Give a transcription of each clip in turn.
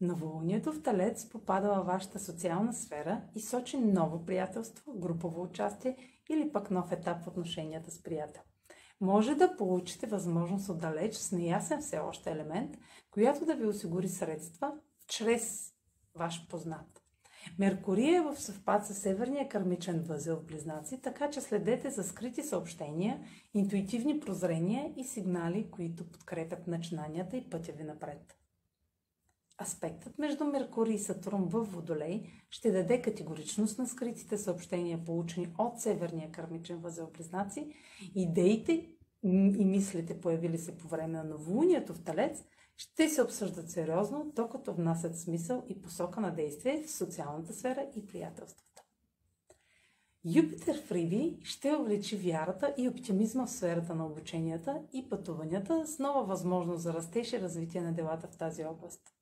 Новолунието в Талец попада във вашата социална сфера и сочи ново приятелство, групово участие или пък нов етап в отношенията с приятел. Може да получите възможност отдалеч с неясен все още елемент, която да ви осигури средства чрез ваш познат. Меркурий е в съвпад с северния кърмичен възел в Близнаци, така че следете за скрити съобщения, интуитивни прозрения и сигнали, които подкрепят начинанията и пътя ви напред. Аспектът между Меркурий и Сатурн в Водолей ще даде категоричност на скритите съобщения, получени от Северния кърмичен възел Близнаци, идеите и мислите, появили се по време на новолунието в Талец, ще се обсъждат сериозно, докато внасят смисъл и посока на действие в социалната сфера и приятелствата. Юпитер в Риби ще увеличи вярата и оптимизма в сферата на обученията и пътуванията с нова възможност за растеж и развитие на делата в тази област.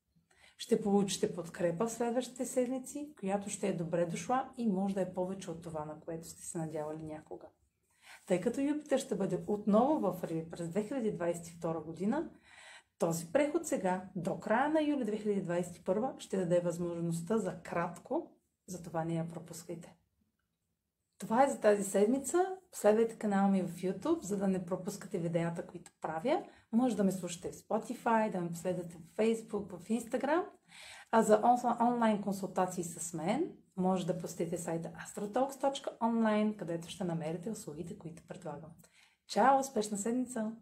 Ще получите подкрепа в следващите седмици, която ще е добре дошла и може да е повече от това, на което сте се надявали някога. Тъй като Юпитер ще бъде отново в Риби през 2022 година, този преход сега, до края на юли 2021, ще даде възможността за кратко, затова не я пропускайте. Това е за тази седмица. Следвайте канала ми в YouTube, за да не пропускате видеята, които правя. Може да ме слушате в Spotify, да ме последвате в Facebook, в Instagram. А за онлайн консултации с мен, може да посетите сайта astrotalks.online, където ще намерите услугите, които предлагам. Чао! Успешна седмица!